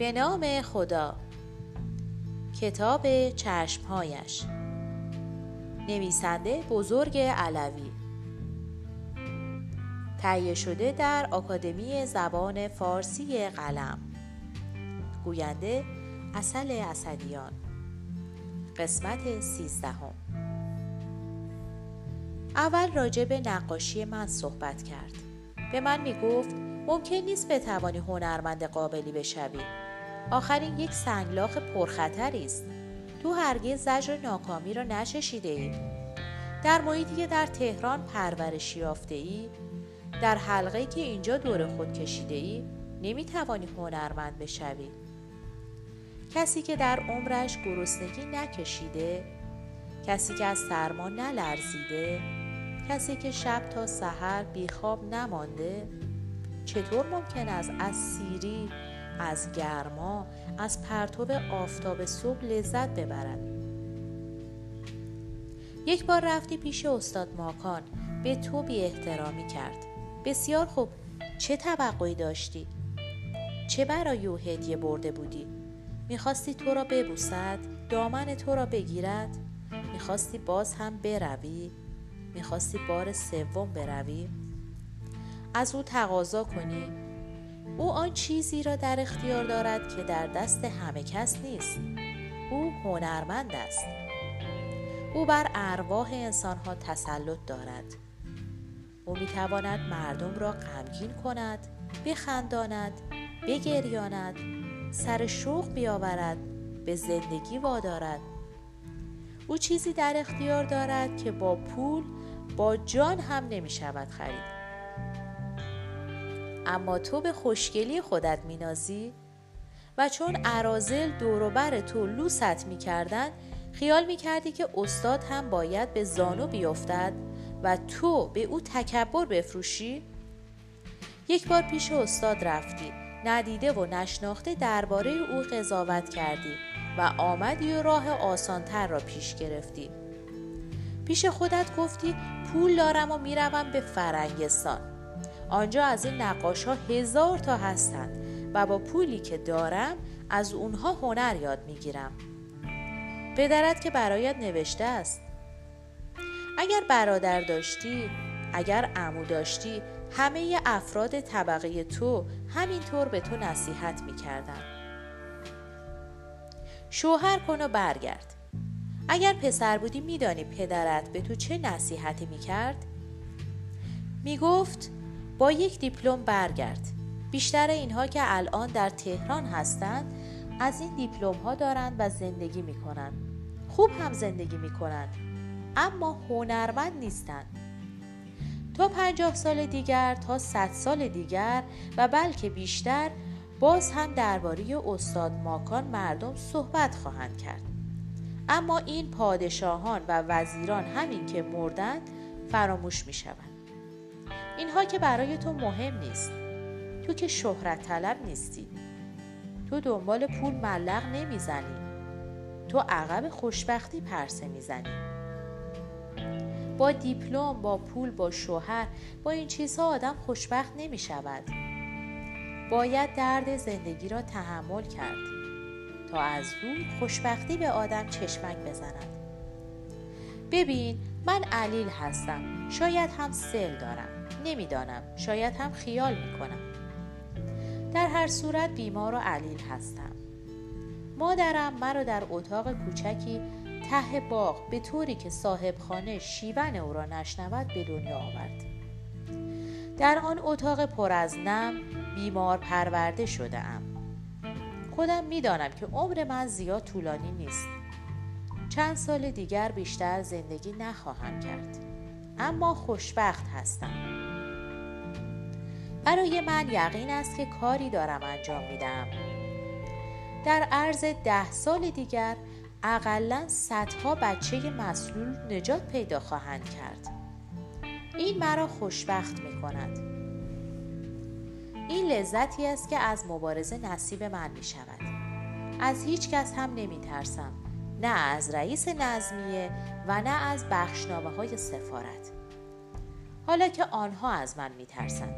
به نام خدا. کتاب چشمهایش. نویسنده بزرگ علوی. تهیه شده در آکادمی زبان فارسی قلم. گوینده اصل اسدیان. قسمت سیزدهم. اول راجع به نقاشی من صحبت کرد. به من می گفت ممکن نیست بتوانی هنرمند قابلی بشوی. آخرین یک سنگلاخ پرخطری است. تو هرگز زجر ناکامی را نچشیده ای. در محیطی که در تهران پرورشی یافته ای در حلقه که اینجا دور خود کشیده ای نمی توانی هنرمند بشوی. کسی که در عمرش گرسنگی نکشیده کسی که از سرما نلرزیده کسی که شب تا سحر بیخواب نمانده چطور ممکن است از سیری از گرما از پرتو آفتاب صبح لذت ببرد. یک بار رفتی پیش استاد ماکان به تو بی احترامی کرد. بسیار خوب چه توقعی داشتی؟ چه برای او هدیه برده بودی؟ می‌خواستی تو را ببوسد؟ دامن تو را بگیرد؟ می‌خواستی باز هم بروی؟ می‌خواستی بار سوم بروی؟ از او تقاضا کنی؟ او آن چیزی را در اختیار دارد که در دست همه کس نیست. او هنرمند است. او بر ارواح انسانها تسلط دارد. او می‌تواند مردم را غمگین کند بخنداند بگریاند سر شوق بیاورد به زندگی وادارد. او چیزی در اختیار دارد که با پول با جان هم نمی شود خرید. اما تو به خوشگلی خودت مینازی؟ و چون عرازل دوروبر تو لوست می‌کردن خیال می‌کردی که استاد هم باید به زانو بیفتد و تو به او تکبر بفروشی؟ یک بار پیش استاد رفتی ندیده و نشناخته درباره او قضاوت کردی و آمدی و راه آسانتر را پیش گرفتی. پیش خودت گفتی پول دارم و می‌روم به فرنگستان. آنجا از این نقاش ها هزار تا هستند و با پولی که دارم از اونها هنر یاد می‌گیرم. پدرت که برایت نوشته است. اگر برادر داشتی اگر عمو داشتی همه افراد طبقه تو همینطور به تو نصیحت می‌کردن شوهر کن و برگرد. اگر پسر بودی میدانی پدرت به تو چه نصیحتی می‌کرد؟ می‌گفت با یک دیپلم برگرد. بیشتر اینها که الان در تهران هستند از این دیپلم ها دارند و زندگی می کنند خوب هم زندگی می کنند اما هنرمند نیستند. تا پنجاه سال دیگر تا صد سال دیگر و بلکه بیشتر باز هم درباره استاد ماکان مردم صحبت خواهند کرد. اما این پادشاهان و وزیران همین که مردند فراموش می شوند اینها که برای تو مهم نیست. تو که شهرت طلب نیستی. تو دنبال پول ملق نمی‌زنی. تو عقب خوشبختی پرسه می‌زنی. با دیپلم با پول با شوهر با این چیزها آدم خوشبخت نمی شود باید درد زندگی را تحمل کرد تا از دور خوشبختی به آدم چشمک بزند. ببین من علیل هستم. شاید هم سل دارم. نمی‌دانم. شاید هم خیال می‌کنم. در هر صورت بیمار و علیل هستم. مادرم مرا در اتاق کوچکی ته باغ به طوری که صاحب خانه شیون او را نشنود به دنیا آورد. در آن اتاق پر از نم بیمار پرورده شده ام خودم می‌دانم که عمر من زیاد طولانی نیست. چند سال دیگر بیشتر زندگی نخواهم کرد. اما خوشبخت هستم. برای من یقین است که کاری دارم انجام میدم. در عرض ده سال دیگر اقلا صدها بچه مسلول نجات پیدا خواهند کرد. این مرا خوشبخت می کند این لذتی است که از مبارزه نصیب من می شود از هیچ کس هم نمی ترسم نه از رئیس نظمیه و نه از بخشنامه های سفارت. حالا که آنها از من می ترسند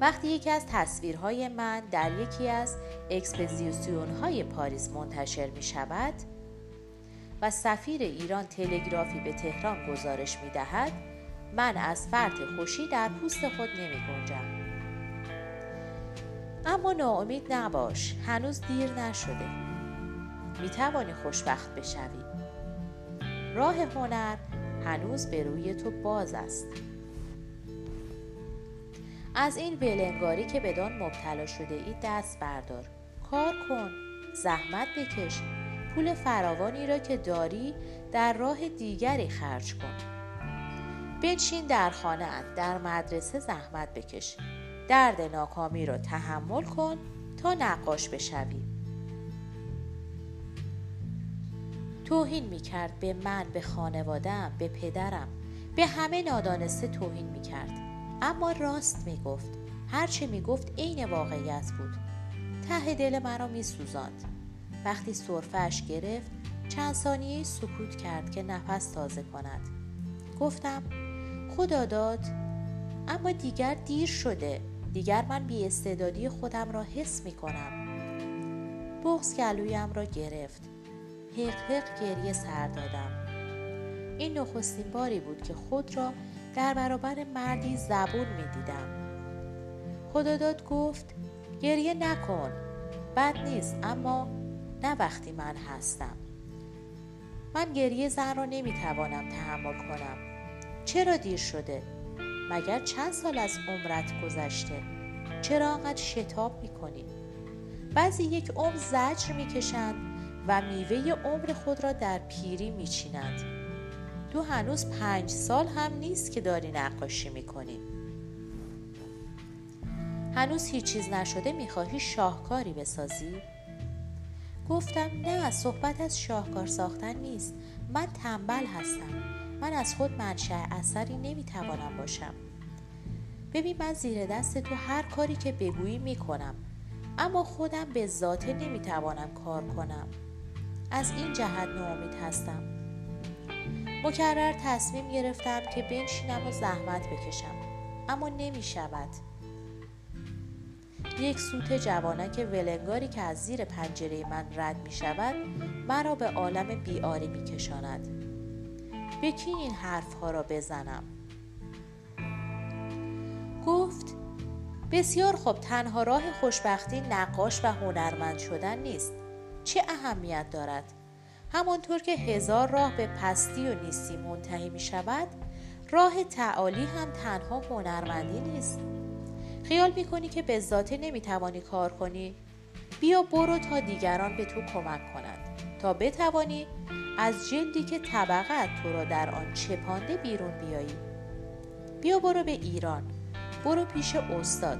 وقتی یکی از تصویرهای من در یکی از exposition های پاریس منتشر می شود و سفیر ایران تلگرافی به تهران گزارش می دهد من از فرط خوشی در پوست خود نمی گنجم. اما ناامید نباش هنوز دیر نشده. می توانی خوشبخت بشوی. راه هنر هنوز به روی تو باز است. از این ولنگاری که بدان مبتلا شده ای دست بردار. کار کن زحمت بکش پول فراوانی را که داری در راه دیگری خرج کن. بنشین در خانه در مدرسه زحمت بکش. درد ناکامی را تحمل کن تا نقاش بشوی. توهین می کرد به من به خانوادم به پدرم به همه نادانسته توهین می کرد اما راست می گفت هرچه می گفت عین واقعیت بود. ته دل مرا می سوزاند وقتی صرفش گرفت چند ثانیه سکوت کرد که نفس تازه کند. گفتم خدا داد اما دیگر دیر شده. دیگر من بی استعدادی خودم را حس می کنم بغز گلویم را گرفت. حق حق گریه سر دادم. این نخستین باری بود که خود را در برابر مردی زبون می دیدم. خداداد گفت گریه نکن بد نیست اما نه وقتی من هستم. من گریه زن را نمی توانم تحمل کنم. چرا دیر شده؟ مگر چند سال از عمرت گذشته؟ چرا آنقدر شتاب می‌کنی بعضی یک عمر زجر می‌کشند و میوه عمر خود را در پیری میچینند. تو هنوز پنج سال هم نیست که داری نقاشی می‌کنی. هنوز هیچ چیز نشده می‌خواهی شاهکاری بسازی؟ گفتم نه صحبت از شاهکار ساختن نیست. من تنبل هستم. من از خود منشأ اثری نمی‌توانم باشم. ببین من زیر دست تو هر کاری که بگویی می‌کنم. اما خودم به ذاته نمی‌توانم کار کنم. از این جهت ناامید هستم. مکرر تصمیم گرفتم که بنشینم و زحمت بکشم اما نمی شود یک سوت جوانک ولنگاری که از زیر پنجره من رد می شود مرا به عالم بیاری می کشاند به کی این حرف ها را بزنم؟ گفت بسیار خوب تنها راه خوشبختی نقاش و هنرمند شدن نیست. چه اهمیت دارد؟ همانطور که هزار راه به پستی و نیستی منتهی می شود راه تعالی هم تنها هنرمندی نیست. خیال می کنی که به ذاته نمی توانی کار کنی. بیا برو تا دیگران به تو کمک کنند. تا بتوانی از جلدی که طبقت تو را در آن چپانده بیرون بیایی. بیا برو به ایران. برو پیش استاد.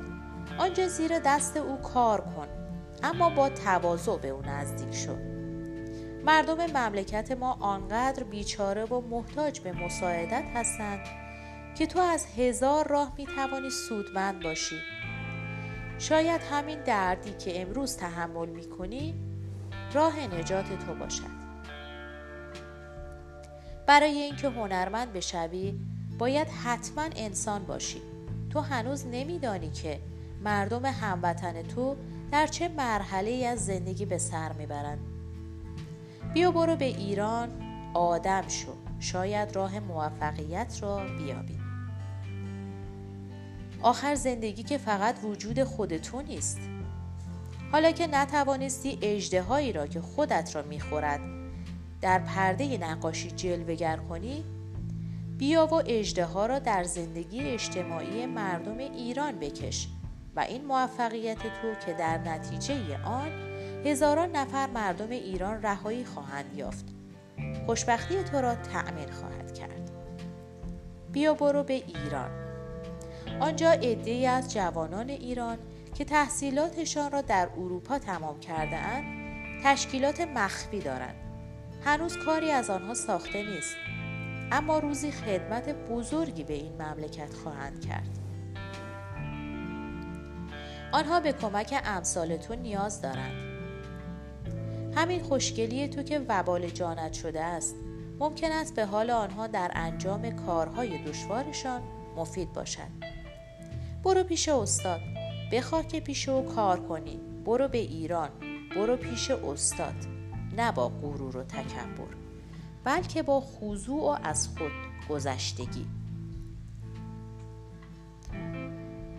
آنجا زیر دست او کار کن. اما با تواضع به او نزدیک شو مردم مملکت ما آنقدر بیچاره و محتاج به مساعدت هستند که تو از هزار راه می توانی سودمند باشی. شاید همین دردی که امروز تحمل می کنی راه نجات تو باشد. برای اینکه هنرمند بشوی باید حتما انسان باشی. تو هنوز نمیدانی که مردم هموطن تو در چه مرحله از زندگی به سر می‌برند؟ بیا برو به ایران آدم شو. شاید راه موفقیت را بیابی. آخر زندگی که فقط وجود خود تو نیست. حالا که نتوانستی اجده را که خودت را می‌خورد در پرده نقاشی جلوگر کنی بیا و اجده را در زندگی اجتماعی مردم ایران بکش. و این موفقیت تو که در نتیجه آن هزاران نفر مردم ایران رهایی خواهند یافت. خوشبختی تو را تأمین خواهد کرد. بیا برو به ایران. آنجا عدهای از جوانان ایران که تحصیلاتشان را در اروپا تمام کرده اند تشکیلات مخفی دارند. هنوز کاری از آنها ساخته نیست. اما روزی خدمت بزرگی به این مملکت خواهند کرد. آنها به کمک امثال تو نیاز دارند. همین خوشگلی تو که وبال جانت شده است. ممکن است به حال آنها در انجام کارهای دشوارشان مفید باشد. برو پیش استاد. بخواه که پیش او کار کنی. برو به ایران. برو پیش استاد. نه با غرور و تکبر بلکه با خضوع و از خود گذشتگی.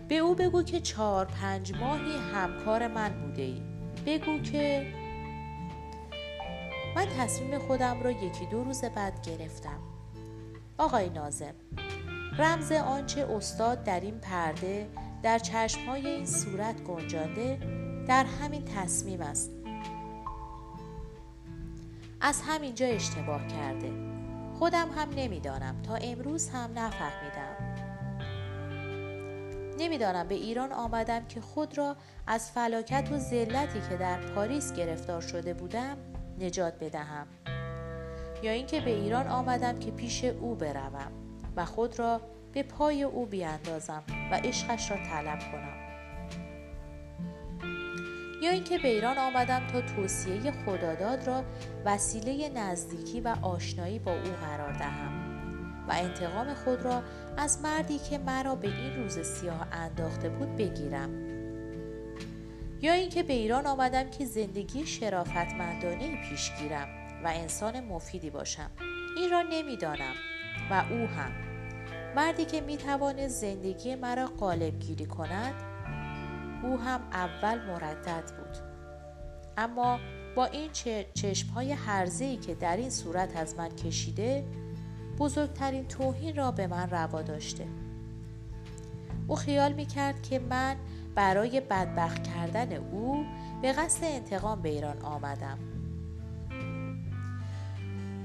به او بگو که چهار پنج ماهی همکار من بوده ای. بگو که من تصمیم خودم را یکی دو روز بعد گرفتم. آقای نازم رمز آنچه استاد در این پرده در چشمهای این صورت گنجانده در همین تصمیم است. از همینجا اشتباه کرده. خودم هم نمی‌دانم. تا امروز هم نفهمیدم. نمی‌دانم به ایران آمدم که خود را از فلاکت و ذلتی که در پاریس گرفتار شده بودم نجات بدهم. یا اینکه به ایران آمدم که پیش او بروم و خود را به پای او بیاندازم و عشقش را طلب کنم. یا اینکه به ایران آمدم تا توصیه خداداد را وسیله نزدیکی و آشنایی با او قرار دهم. و انتقام خود را از مردی که مرا به این روز سیاه انداخته بود بگیرم. یا اینکه به ایران آمدم که زندگی شرافتمندانه پیش گیرم و انسان مفیدی باشم. این را نمی‌دانم و او هم. مردی که می‌توانه زندگی مرا قالب گیری کند او هم اول مردد بود. اما با این چشم های ای که در این صورت از من کشیده بزرگترین توهین را به من روا داشته. او خیال می کرد که من برای بدبخت کردن او به قصد انتقام به ایران آمدم.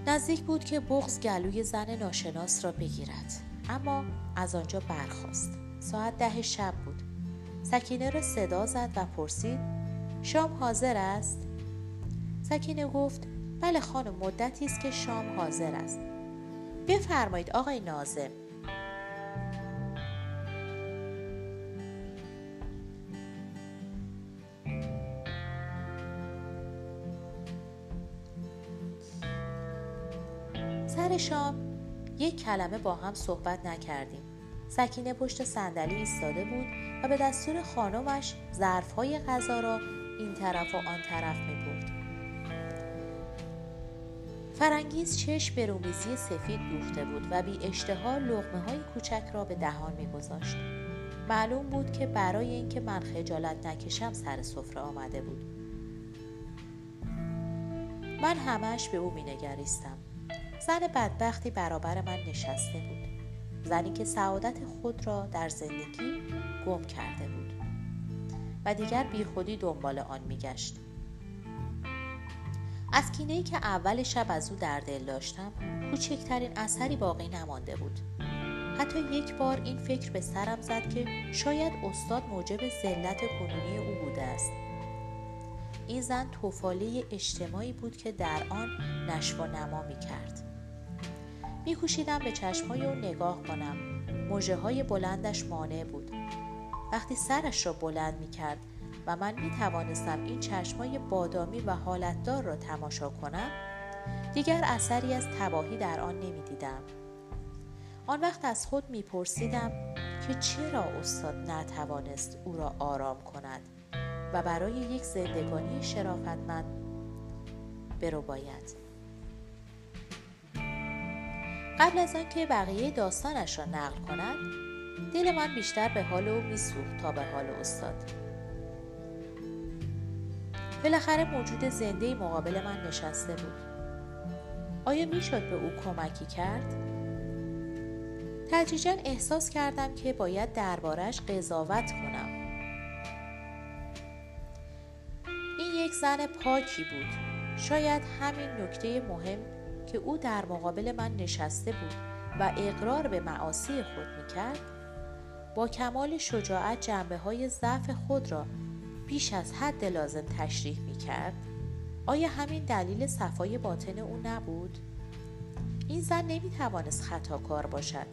نزدیک بود که بغز گلوی زن ناشناس را بگیرد اما از آنجا برخاست. ساعت ده شب بود. سکینه را صدا زد و پرسید شام حاضر است؟ سکینه گفت بله خانم مدتی است که شام حاضر است. بفرمایید آقای نازم سر شام یک کلمه با هم صحبت نکردیم. سکینه پشت صندلی ایستاده بود و به دستور خانمش ظرفهای غذا را این طرف و آن طرف می فرانگیز چشم به رومیزی سفید دوخته بود و بی اشتها لغمه های کوچک را به دهان می گذاشت. معلوم بود که برای اینکه من خجالت نکشم سر سفره آمده بود. من همش به او می نگریستم. زن بدبختی برابر من نشسته بود. زنی که سعادت خود را در زندگی گم کرده بود و دیگر بیخودی دنبال آن میگشت از کینه که اول شب از او در دل داشتم کوچکترین اثری باقی نمانده بود. حتی یک بار این فکر به سرم زد که شاید استاد موجب ذلت کنونی او بوده است. این زن توفاله اجتماعی بود که در آن نشو نما می کرد. میکوشیدم به چشمهای او نگاه کنم. موجه های بلندش مانع بود. وقتی سرش را بلند می کرد و من می توانستم این چشمای بادامی و حالتدار را تماشا کنم دیگر اثری از تباهی در آن نمی دیدم. آن وقت از خود می پرسیدم که چرا استاد نتوانست او را آرام کند و برای یک زندگانی شرافتمند برو باید. قبل از آنکه بقیه داستانش را نقل کند دل من بیشتر به حال او میسوخت تا به حال استاد بالاخره موجود زنده مقابل من نشسته بود. آیا می‌شد به او کمکی کرد؟ تدریجا احساس کردم که باید دربارش قضاوت کنم. این یک زن پاکی بود. شاید همین نکته مهم که او در مقابل من نشسته بود و اقرار به معاصی خود می‌کرد با کمال شجاعت جنبه های ضعف خود را بیش از حد لازم تشریح می کرد؟ آیا همین دلیل صفای باطن او نبود؟ این زن نمی توانست خطاکار باشد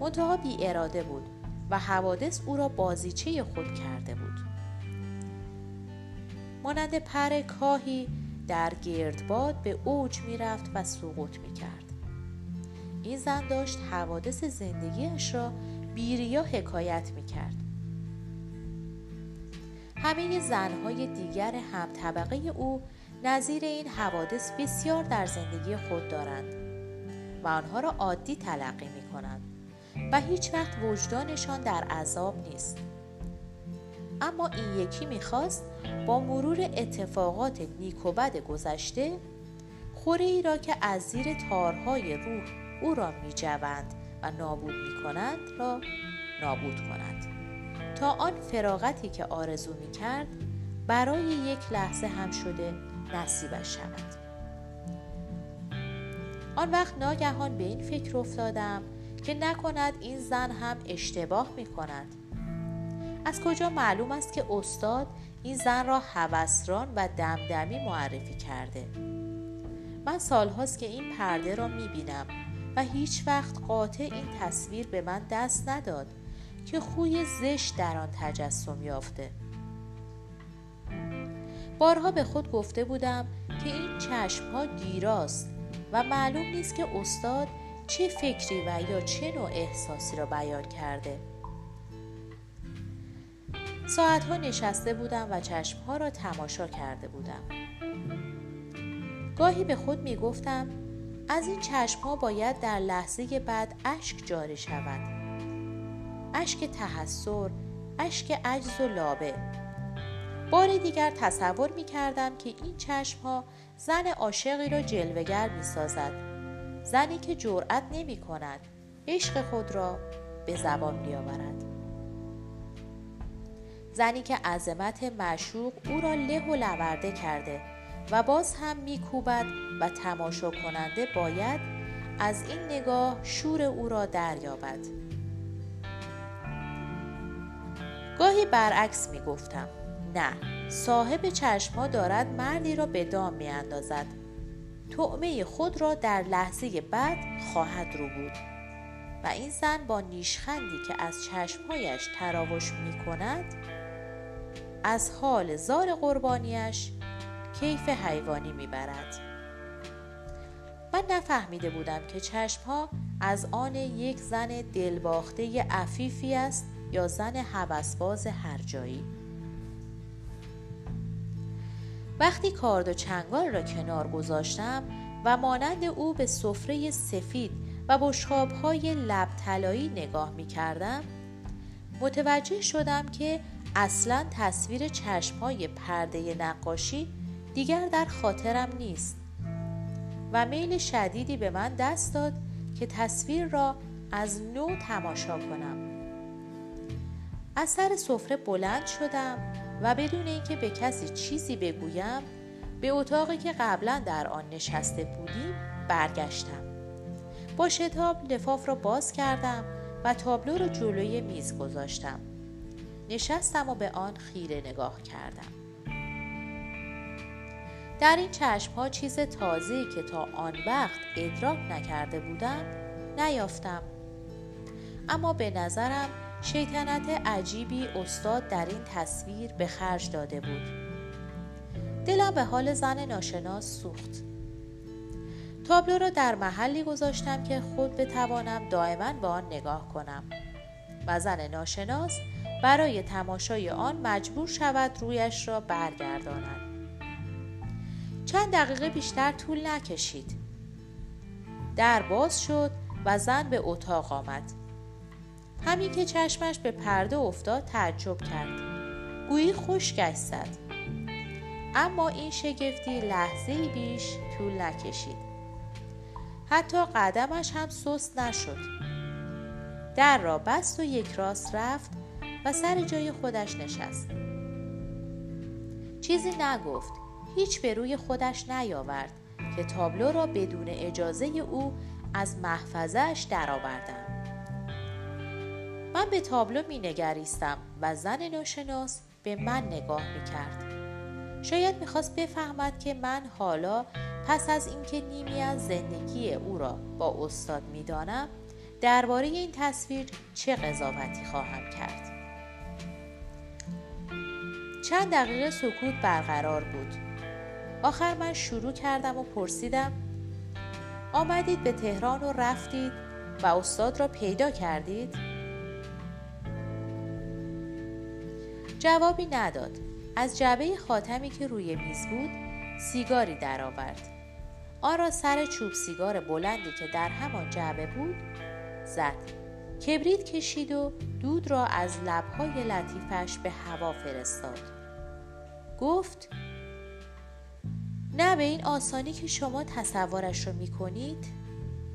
منتها بی اراده بود و حوادث او را بازیچه خود کرده بود مانند پر کاهی در گردباد به اوج می رفت و سقوط می کرد این زن داشت حوادث زندگیش را بیریا حکایت می کرد. همه زنهای دیگر هم طبقه او نظیر این حوادث بسیار در زندگی خود دارند و آنها را عادی تلقی می کنند و هیچ وقت وجدانشان در عذاب نیست. اما این یکی می‌خواست با مرور اتفاقات نیک و بد گذشته خوره ای را که از زیر تارهای روح او را میجوند و نابود می‌کنند را نابود کند تا آن فراغتی که آرزو می‌کرد برای یک لحظه هم شده نصیبش شود. آن وقت ناگهان به این فکر افتادم که نکند این زن هم اشتباه می کند از کجا معلوم است که استاد این زن را هوسران و دمدمی معرفی کرده. من سالهاست که این پرده را می بینم و هیچ وقت قاطع این تصویر به من دست نداد. که خوی زشت در آن تجسم یافته. بارها به خود گفته بودم که این چشم ها گیراست و معلوم نیست که استاد چه فکری و یا چه نوع احساسی را بیان کرده. ساعتها نشسته بودم و چشمها را تماشا کرده بودم. گاهی به خود می گفتم از این چشمها باید در لحظه بعد اشک جاری شود. اشک تحسر اشک عجز و لابه. بار دیگر تصور می کردم که این چشمها زن عاشقی را جلوگر می سازد زنی که جرأت نمی کند عشق خود را به زبان بیاورد. زنی که عظمت معشوق او را له و لورده کرده و باز هم میکوبد و تماشا کننده باید از این نگاه شور او را دریابد. گاهی برعکس می گفتم نه صاحب چشما دارد مردی را به دام می اندازد تعمه خود را در لحظه بعد خواهد رو بود. و این زن با نیشخندی که از چشمهایش تراوش می کند از حال زار قربانیش کیف حیوانی می‌برد. من نفهمیده بودم که چشمها از آن یک زن دلباخته عفیفی است یا زن هوسباز هر جایی. وقتی کارد و چنگال را کنار گذاشتم و مانند او به سفره سفید و های لب طلایی نگاه می کردم متوجه شدم که اصلا تصویر چشمهای پرده نقاشی دیگر در خاطرم نیست و میل شدیدی به من دست داد که تصویر را از نو تماشا کنم. از سر سفره بلند شدم و بدون اینکه به کسی چیزی بگویم به اتاقی که قبلا در آن نشسته بودیم برگشتم. با شتاب لفاف را باز کردم و تابلو را جلوی میز گذاشتم. نشستم و به آن خیره نگاه کردم. در این چشم ها چیز تازه‌ای که تا آن وقت ادراک نکرده بودم نیافتم. اما به نظرم شیطنت عجیبی استاد در این تصویر به خرج داده بود. دلم به حال زن ناشناس سوخت. تابلو را در محلی گذاشتم که خود بتوانم دائما به آن نگاه کنم. و زن ناشناس برای تماشای آن مجبور شود رویش را برگرداند. چند دقیقه بیشتر طول نکشید. در باز شد و زن به اتاق آمد. همین که چشمش به پرده افتاد تعجب کرد. گویی خوش گشت اما این شگفتی لحظه بیش طول نکشید. حتی قدمش هم سست نشد. در را بست و یک راست رفت و سر جای خودش نشست. چیزی نگفت. هیچ به روی خودش نیاورد که تابلو را بدون اجازه او از محفظهش درآوردم من به تابلو می نگریستم و زن ناشناس به من نگاه می کرد. شاید می‌خواست بفهمد که من حالا پس از اینکه نیمی از زندگی او را با استاد می‌دانم درباره این تصویر چه قضاوتی خواهم کرد چند دقیقه سکوت برقرار بود آخر من شروع کردم و پرسیدم آمدید به تهران و رفتید و استاد را پیدا کردید؟ جوابی نداد. از جعبه خاتمی که روی میز بود سیگاری درآورد. آن را سر چوب سیگار بلندی که در همان جعبه بود زد. کبریت کشید و دود را از لبهای لطیفش به هوا فرستاد. گفت نه به این آسانی که شما تصورش رو می‌کنید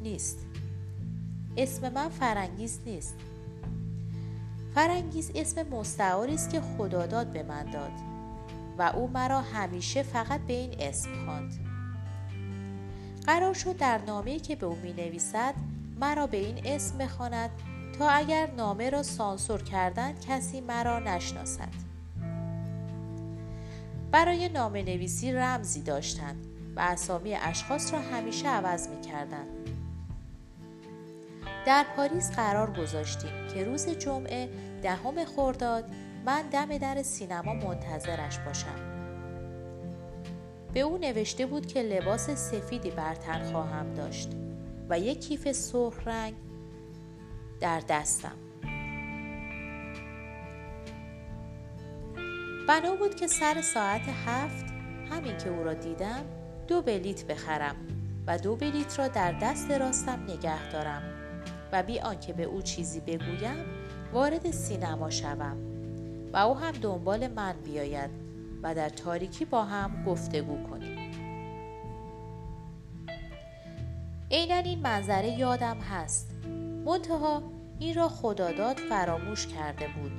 نیست. اسم من فرانگیز نیست. فرانگیز اسم مستعاری است که خداداد به من داد و او مرا همیشه فقط به این اسم خواند قرار شد در نامه‌ای که به او می نویسد مرا به این اسم بخواند تا اگر نامه را سانسور کردند کسی مرا نشناسد برای نامه نویسی رمزی داشتند و اسامی اشخاص را همیشه عوض می کردند. در پاریس قرار گذاشتیم که روز جمعه دهم خرداد من دم در سینما منتظرش باشم. به او نوشته بود که لباس سفیدی بر تن خواهم داشت و یک کیف سرخ رنگ در دستم. بنا بود که سر ساعت هفت همین که او را دیدم دو بلیت بخرم و دو بلیت را در دست راستم نگه دارم. و بی آنکه به او چیزی بگویم وارد سینما شوم و او هم دنبال من بیاید و در تاریکی با هم گفتگو کنیم. عینا این منظره یادم هست. منتها این را خداداد فراموش کرده بود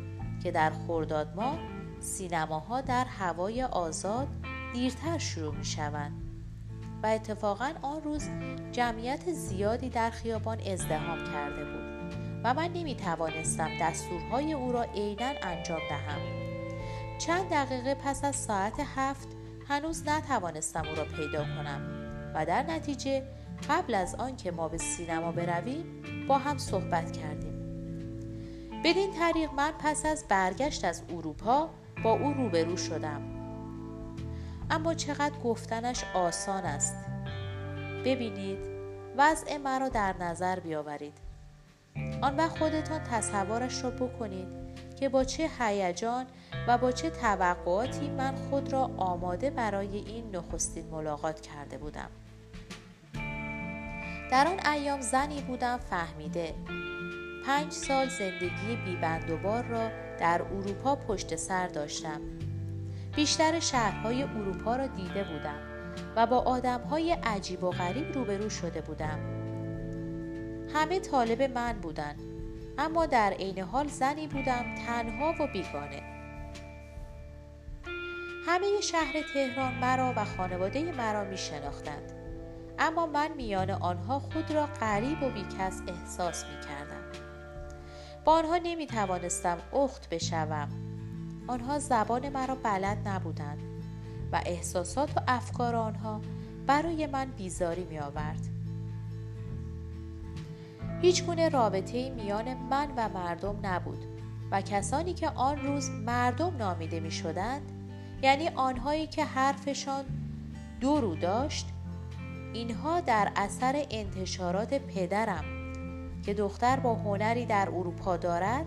که در خرداد ماه سینماها در هوای آزاد دیرتر شروع می شوند اتفاقا آن روز جمعیت زیادی در خیابان ازدهام کرده بود و من نمی توانستم دستورهای او را عینا انجام دهم. چند دقیقه پس از ساعت هفت هنوز نتوانستم او را پیدا کنم و در نتیجه قبل از آنکه ما به سینما برویم با هم صحبت کردیم. بدین طریق من پس از برگشت از اروپا با او روبرو شدم. اما چقدر گفتنش آسان است. ببینید وضع مرا در نظر بیاورید. آن وقت خودتان تصورش را بکنید که با چه هیجان و با چه توقعاتی من خود را آماده برای این نخستین ملاقات کرده بودم. در آن ایام زنی بودم فهمیده. پنج سال زندگی بیبند و بار را در اروپا پشت سر داشتم. بیشتر شهرهای اروپا را دیده بودم و با آدمهای عجیب و غریب روبرو شده بودم. همه طالب من بودند اما در عین حال زنی بودم تنها و بیگانه. همه شهر تهران مرا و خانواده مرا می شناختند اما من میان آنها خود را غریب و بیکس احساس می کردم با آنها نمی توانستم اخت بشوم. آنها زبان مرا بلد نبودند و احساسات و افکار آنها برای من بیزاری می آورد هیچ گونه رابطه میان من و مردم نبود و کسانی که آن روز مردم نامیده می شدند یعنی آنهایی که حرفشان دو رو داشت اینها در اثر انتشارات پدرم که دختر با هنری در اروپا دارد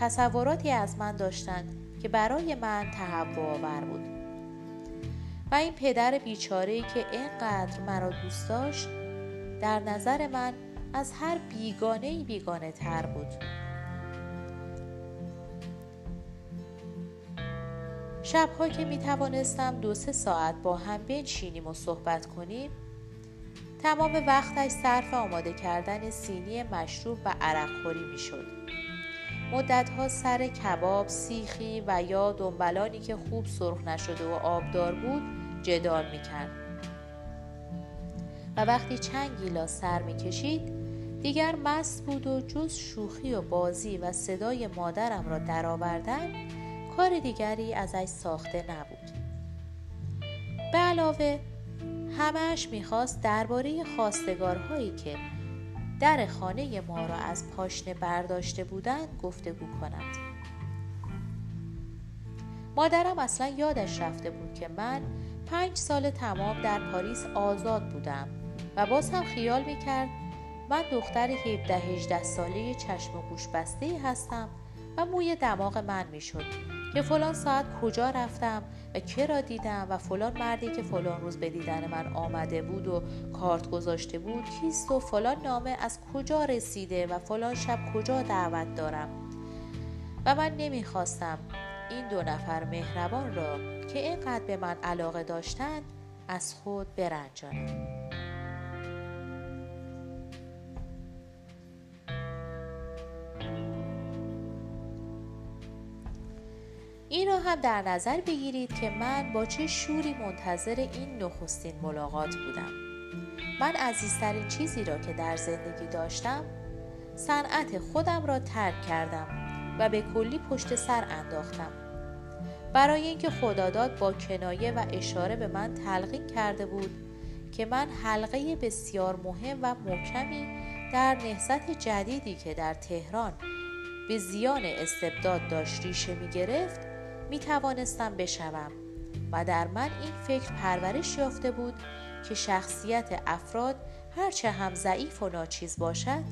تصوراتی از من داشتند که برای من تهوع آور بود و این پدر بیچاره که اینقدر مرا دوست داشت در نظر من از هر بیگانه بیگانه تر بود شبها که می توانستم دو سه ساعت با هم بنشینیم و صحبت کنیم تمام وقتش صرف آماده کردن سینی مشروب و عرقخوری می شد. مدتها سر کباب، سیخی و یا دنبلانی که خوب سرخ نشده و آبدار بود جدال می کرد. و وقتی چند گیلاس سر می کشید دیگر مست بود و جز شوخی و بازی و صدای مادرم را درآوردن کار دیگری ازش ساخته نبود. به علاوه همش می‌خواست درباره خواستگارهایی که در خانه ما را از پاشنه برداشته بودند گفتگو کند. مادرم اصلا یادش رفته بود که من پنج سال تمام در پاریس آزاد بودم و باز هم خیال می‌کرد من دختر 17 18 ساله چشم و گوش بسته هستم و موی دماغ من می‌شد. که فلان ساعت کجا رفتم و که را دیدم و فلان مردی که فلان روز به دیدن من آمده بود و کارت گذاشته بود کیست و فلان نامه از کجا رسیده و فلان شب کجا دعوت دارم. و من نمی‌خواستم این دو نفر مهربان را که اینقدر به من علاقه داشتند از خود برنجانم. این را هم در نظر بگیرید که من با چه شوری منتظر این نخستین ملاقات بودم. من عزیزترین چیزی را که در زندگی داشتم صنعت خودم را ترک کردم و به کلی پشت سر انداختم. برای اینکه خداداد با کنایه و اشاره به من تلقین کرده بود که من حلقه بسیار مهم و محکمی در نهضت جدیدی که در تهران به زیان استبداد داشت ریشه می گرفت می توانستم بشوم و در من این فکر پرورش یافته بود که شخصیت افراد هرچه هم ضعیف و ناچیز باشد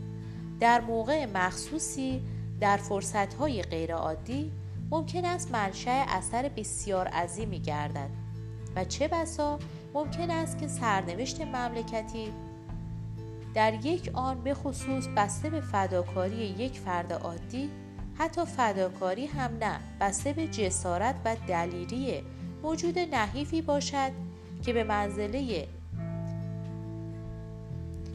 در موقع مخصوصی در فرصتهای غیرعادی ممکن است منشأ اثر بسیار عظیمی گردد و چه بسا ممکن است که سرنوشت مملکتی در یک آن به خصوص بسته به فداکاری یک فرد عادی حتی فداکاری هم نه. بسته به جسارت و دلیری موجود نحیفی باشد که به منزله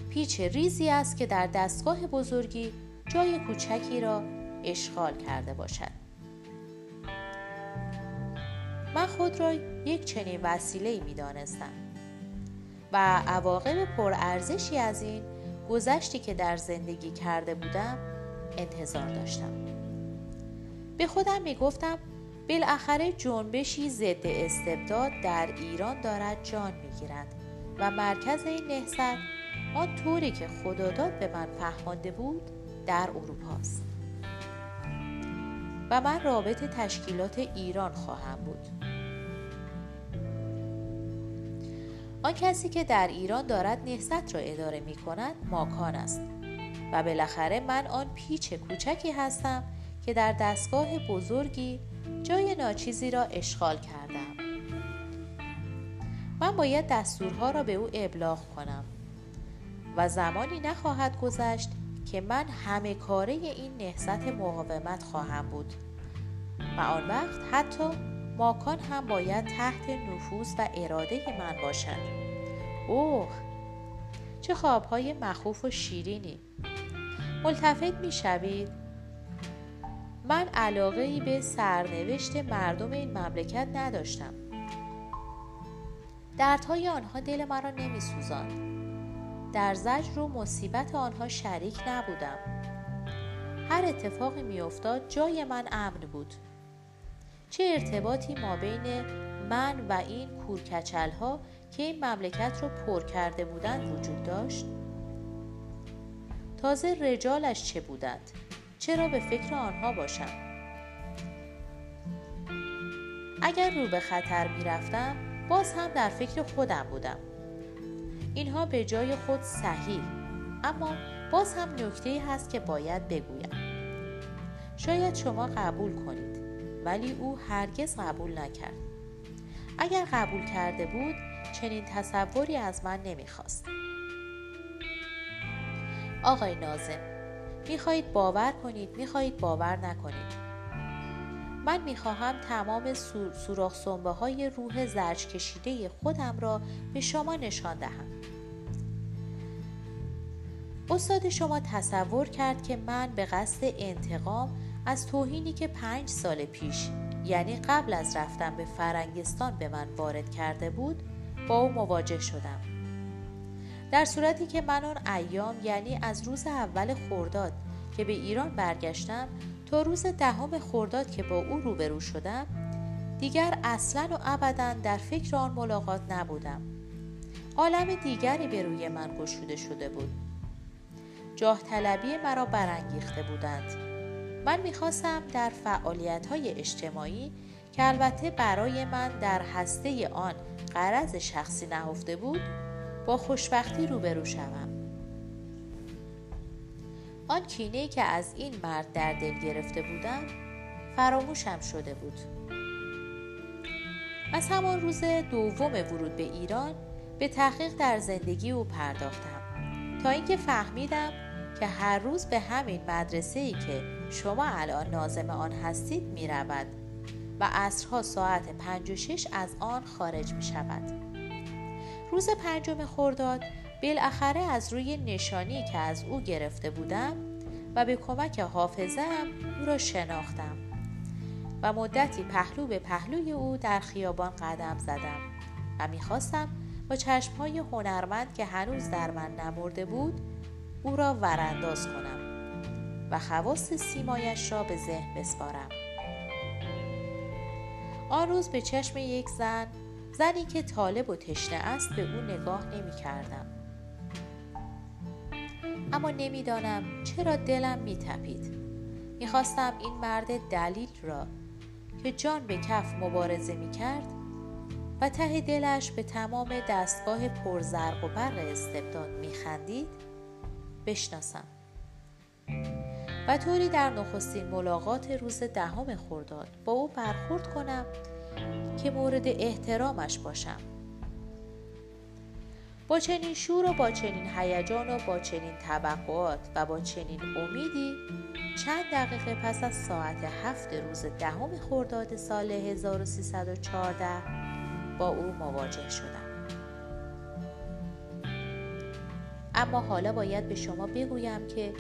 پیچ ریزی است که در دستگاه بزرگی جای کوچکی را اشغال کرده باشد. من خود را یک چنین وسیله می دانستم و عواقب پرارزشی از این گذشتی که در زندگی کرده بودم انتظار داشتم. به خودم می گفتم بالاخره جنبشی ضد استبداد در ایران دارد جان می گیرد و مرکز این نهضت آن طوری که خداداد به من فهمانده بود در اروپاست. و من رابط تشکیلات ایران خواهم بود. آن کسی که در ایران دارد نهضت را اداره می کند ماکان است. و بالاخره من آن پیچ کوچکی هستم که در دستگاه بزرگی جای ناچیزی را اشغال کردم. من باید دستورها را به او ابلاغ کنم و زمانی نخواهد گذشت که من همه کاره این نهضت مقاومت خواهم بود و آن وقت حتی ماکان هم باید تحت نفوذ و اراده من باشد. اوه چه خوابهای مخوف و شیرینی. ملتفت می شوید من علاقه ای به سرنوشت مردم این مملکت نداشتم. دردهای آنها دل مرا نمی سوزاند در زجر و مصیبت آنها شریک نبودم. هر اتفاقی میافتاد جای من امن بود. چه ارتباطی ما بین من و این کورکچل ها که این مملکت را پر کرده بودند وجود داشت؟ تازه رجالش چه بودند؟ چرا به فکر آنها باشم؟ اگر رو به خطر می رفتم باز هم در فکر خودم بودم. اینها به جای خود صحیح اما باز هم نکته هست که باید بگویم. شاید شما قبول کنید ولی او هرگز قبول نکرد. اگر قبول کرده بود چنین تصوری از من نمی‌خواست. آقای نازم می‌خواهید باور کنید می‌خواهید باور نکنید. من می‌خواهم تمام سوراخ سنبه های روح زرج کشیده خودم را به شما نشان دهم. استاد شما تصور کرد که من به قصد انتقام از توهینی که پنج سال پیش یعنی قبل از رفتن به فرنگستان به من وارد کرده بود با او مواجه شدم. در صورتی که من آن ایام یعنی از روز اول خورداد که به ایران برگشتم تا روز دهم خورداد که با او روبرو شدم دیگر اصلا و ابدا در فکر آن ملاقات نبودم. عالم دیگری به روی من گشوده شده بود. جاه طلبی مرا برانگیخته بودند. من می‌خواستم در فعالیت های اجتماعی که البته برای من در هسته آن قرض شخصی نهفته بود با خوشبختی روبرو شوم آن کینه که از این مرد در دل گرفته بودم فراموشم شده بود از همان روز دوم ورود به ایران به تحقیق در زندگی او پرداختم تا اینکه فهمیدم که هر روز به همین مدرسه ای که شما الان نازم آن هستید می رود و عصرها ساعت پنج و شش از آن خارج می شود. روز پنجم خورداد بالاخره از روی نشانی که از او گرفته بودم و به کمک حافظم او را شناختم و مدتی پهلو به پهلوی او در خیابان قدم زدم و می‌خواستم با چشمهای هنرمند که هنوز در من نمرده بود او را ورانداز کنم و خواست سیمایش را به ذهن بسپارم. آن روز به چشم یک زن زنی که طالب و تشنه است به او نگاه نمی کردم. اما نمی‌دانم چرا دلم می تپید. می‌خواستم این مرد دلیل را که جان به کف مبارزه می کرد و ته دلش به تمام دستگاه پرزرق و برق استبداد می خندید بشناسم و طوری در نخستین ملاقات روز دهم خورداد با او برخورد کنم که مورد احترامش باشم. با چنین شور و با چنین هیجان و با چنین توقعات و با چنین امیدی چند دقیقه پس از ساعت هفت روز دهم خرداد سال 1314 با او مواجه شدم. اما حالا باید به شما بگویم که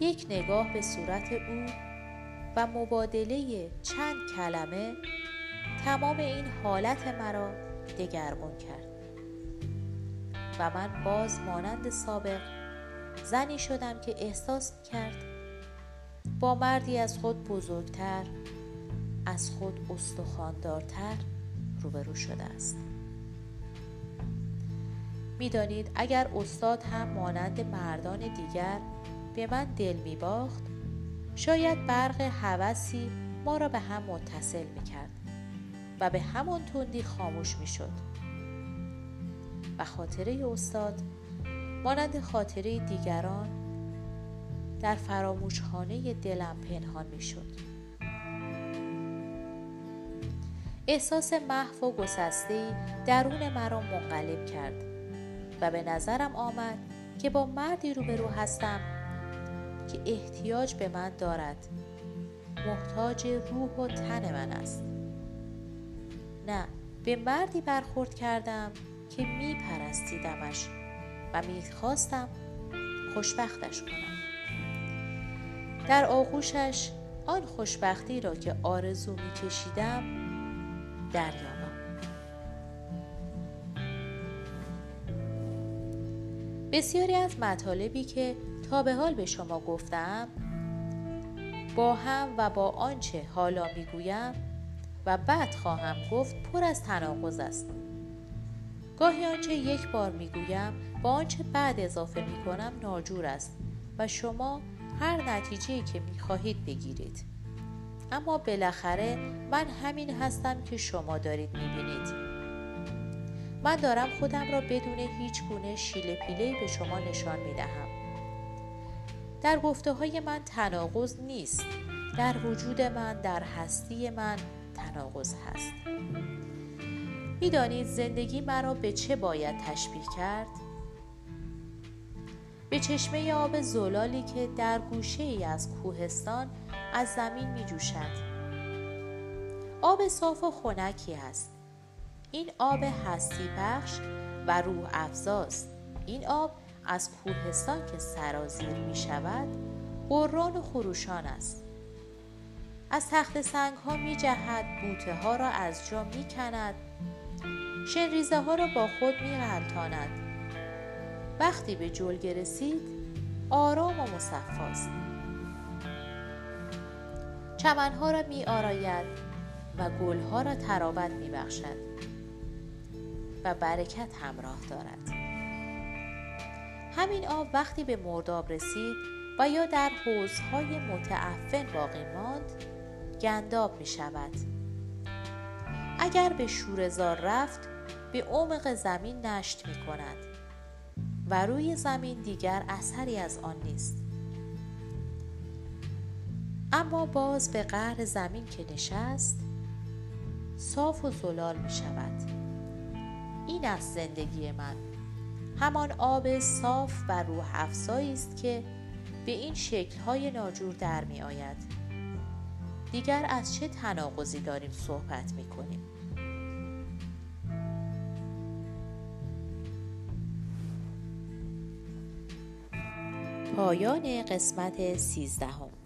یک نگاه به صورت او و مبادله چند کلمه تمام این حالت مرا دگرگون کرد. و من باز مانند سابق زنی شدم که احساس کرد با مردی از خود بزرگتر از خود استخواندارتر روبرو شده است. می‌دانید اگر استاد هم مانند مردان دیگر به من دل می باخت شاید برق هوسی ما را به هم متصل می کرد و به همان تندی خاموش می شد و خاطره استاد مانند خاطره دیگران در فراموشخانه دلم پنهان می شد احساس محو و گسسته درون مرا منقلب کرد و به نظرم آمد که با مردی روبرو هستم که احتیاج به من دارد. محتاج روح و تن من است. نه به مردی برخورد کردم که می پرستیدمش و می‌خواستم خوشبختش کنم. در آغوشش آن خوشبختی را که آرزو میکشیدم دریابم. بسیاری از مطالبی که تا به حال به شما گفتم با هم و با آنچه حالا می‌گویم و بعد خواهم گفت پر از تناقض است. گاهی آنچه یک بار می‌گویم با آنچه بعد اضافه می‌کنم ناجور است و شما هر نتیجه که می‌خواهید بگیرید. اما بالاخره من همین هستم که شما دارید می‌بینید. من دارم خودم را بدون هیچ گونه شیله پیله به شما نشان می‌دهم. در گفته های من تناقض نیست. در وجود من در هستی من تناقض هست. می‌دانید زندگی مرا به چه باید تشبیه کرد؟ به چشمه آب زلالی که در گوشه ای از کوهستان از زمین می جوشد آب صاف و خنکی است. این آب هستی بخش و روح افزاست. این آب از کوهستان که سرازیر می شود قران و خروشان است. از تخت سنگ ها می جهد بوته ها را از جا می کند شنریزه ها را با خود می غلطاند وقتی به جلگه رسید آرام و مصفاست چمنها را می آراید و گلها را ترابت می بخشد و برکت همراه دارد. همین آب وقتی به مرداب رسید و یا در حوزهای متعفن باقی ماند گنداب می شود. اگر به شورزار رفت به عمق زمین نشت می کند و روی زمین دیگر اثری از آن نیست. اما باز به قهر زمین که نشست صاف و زلال می شود. این است زندگی من. همان آب صاف و روح افزایی است که به این شکلهای ناجور در می آید دیگر از چه تناقضی داریم صحبت می کنیم پایان قسمت سیزدهم.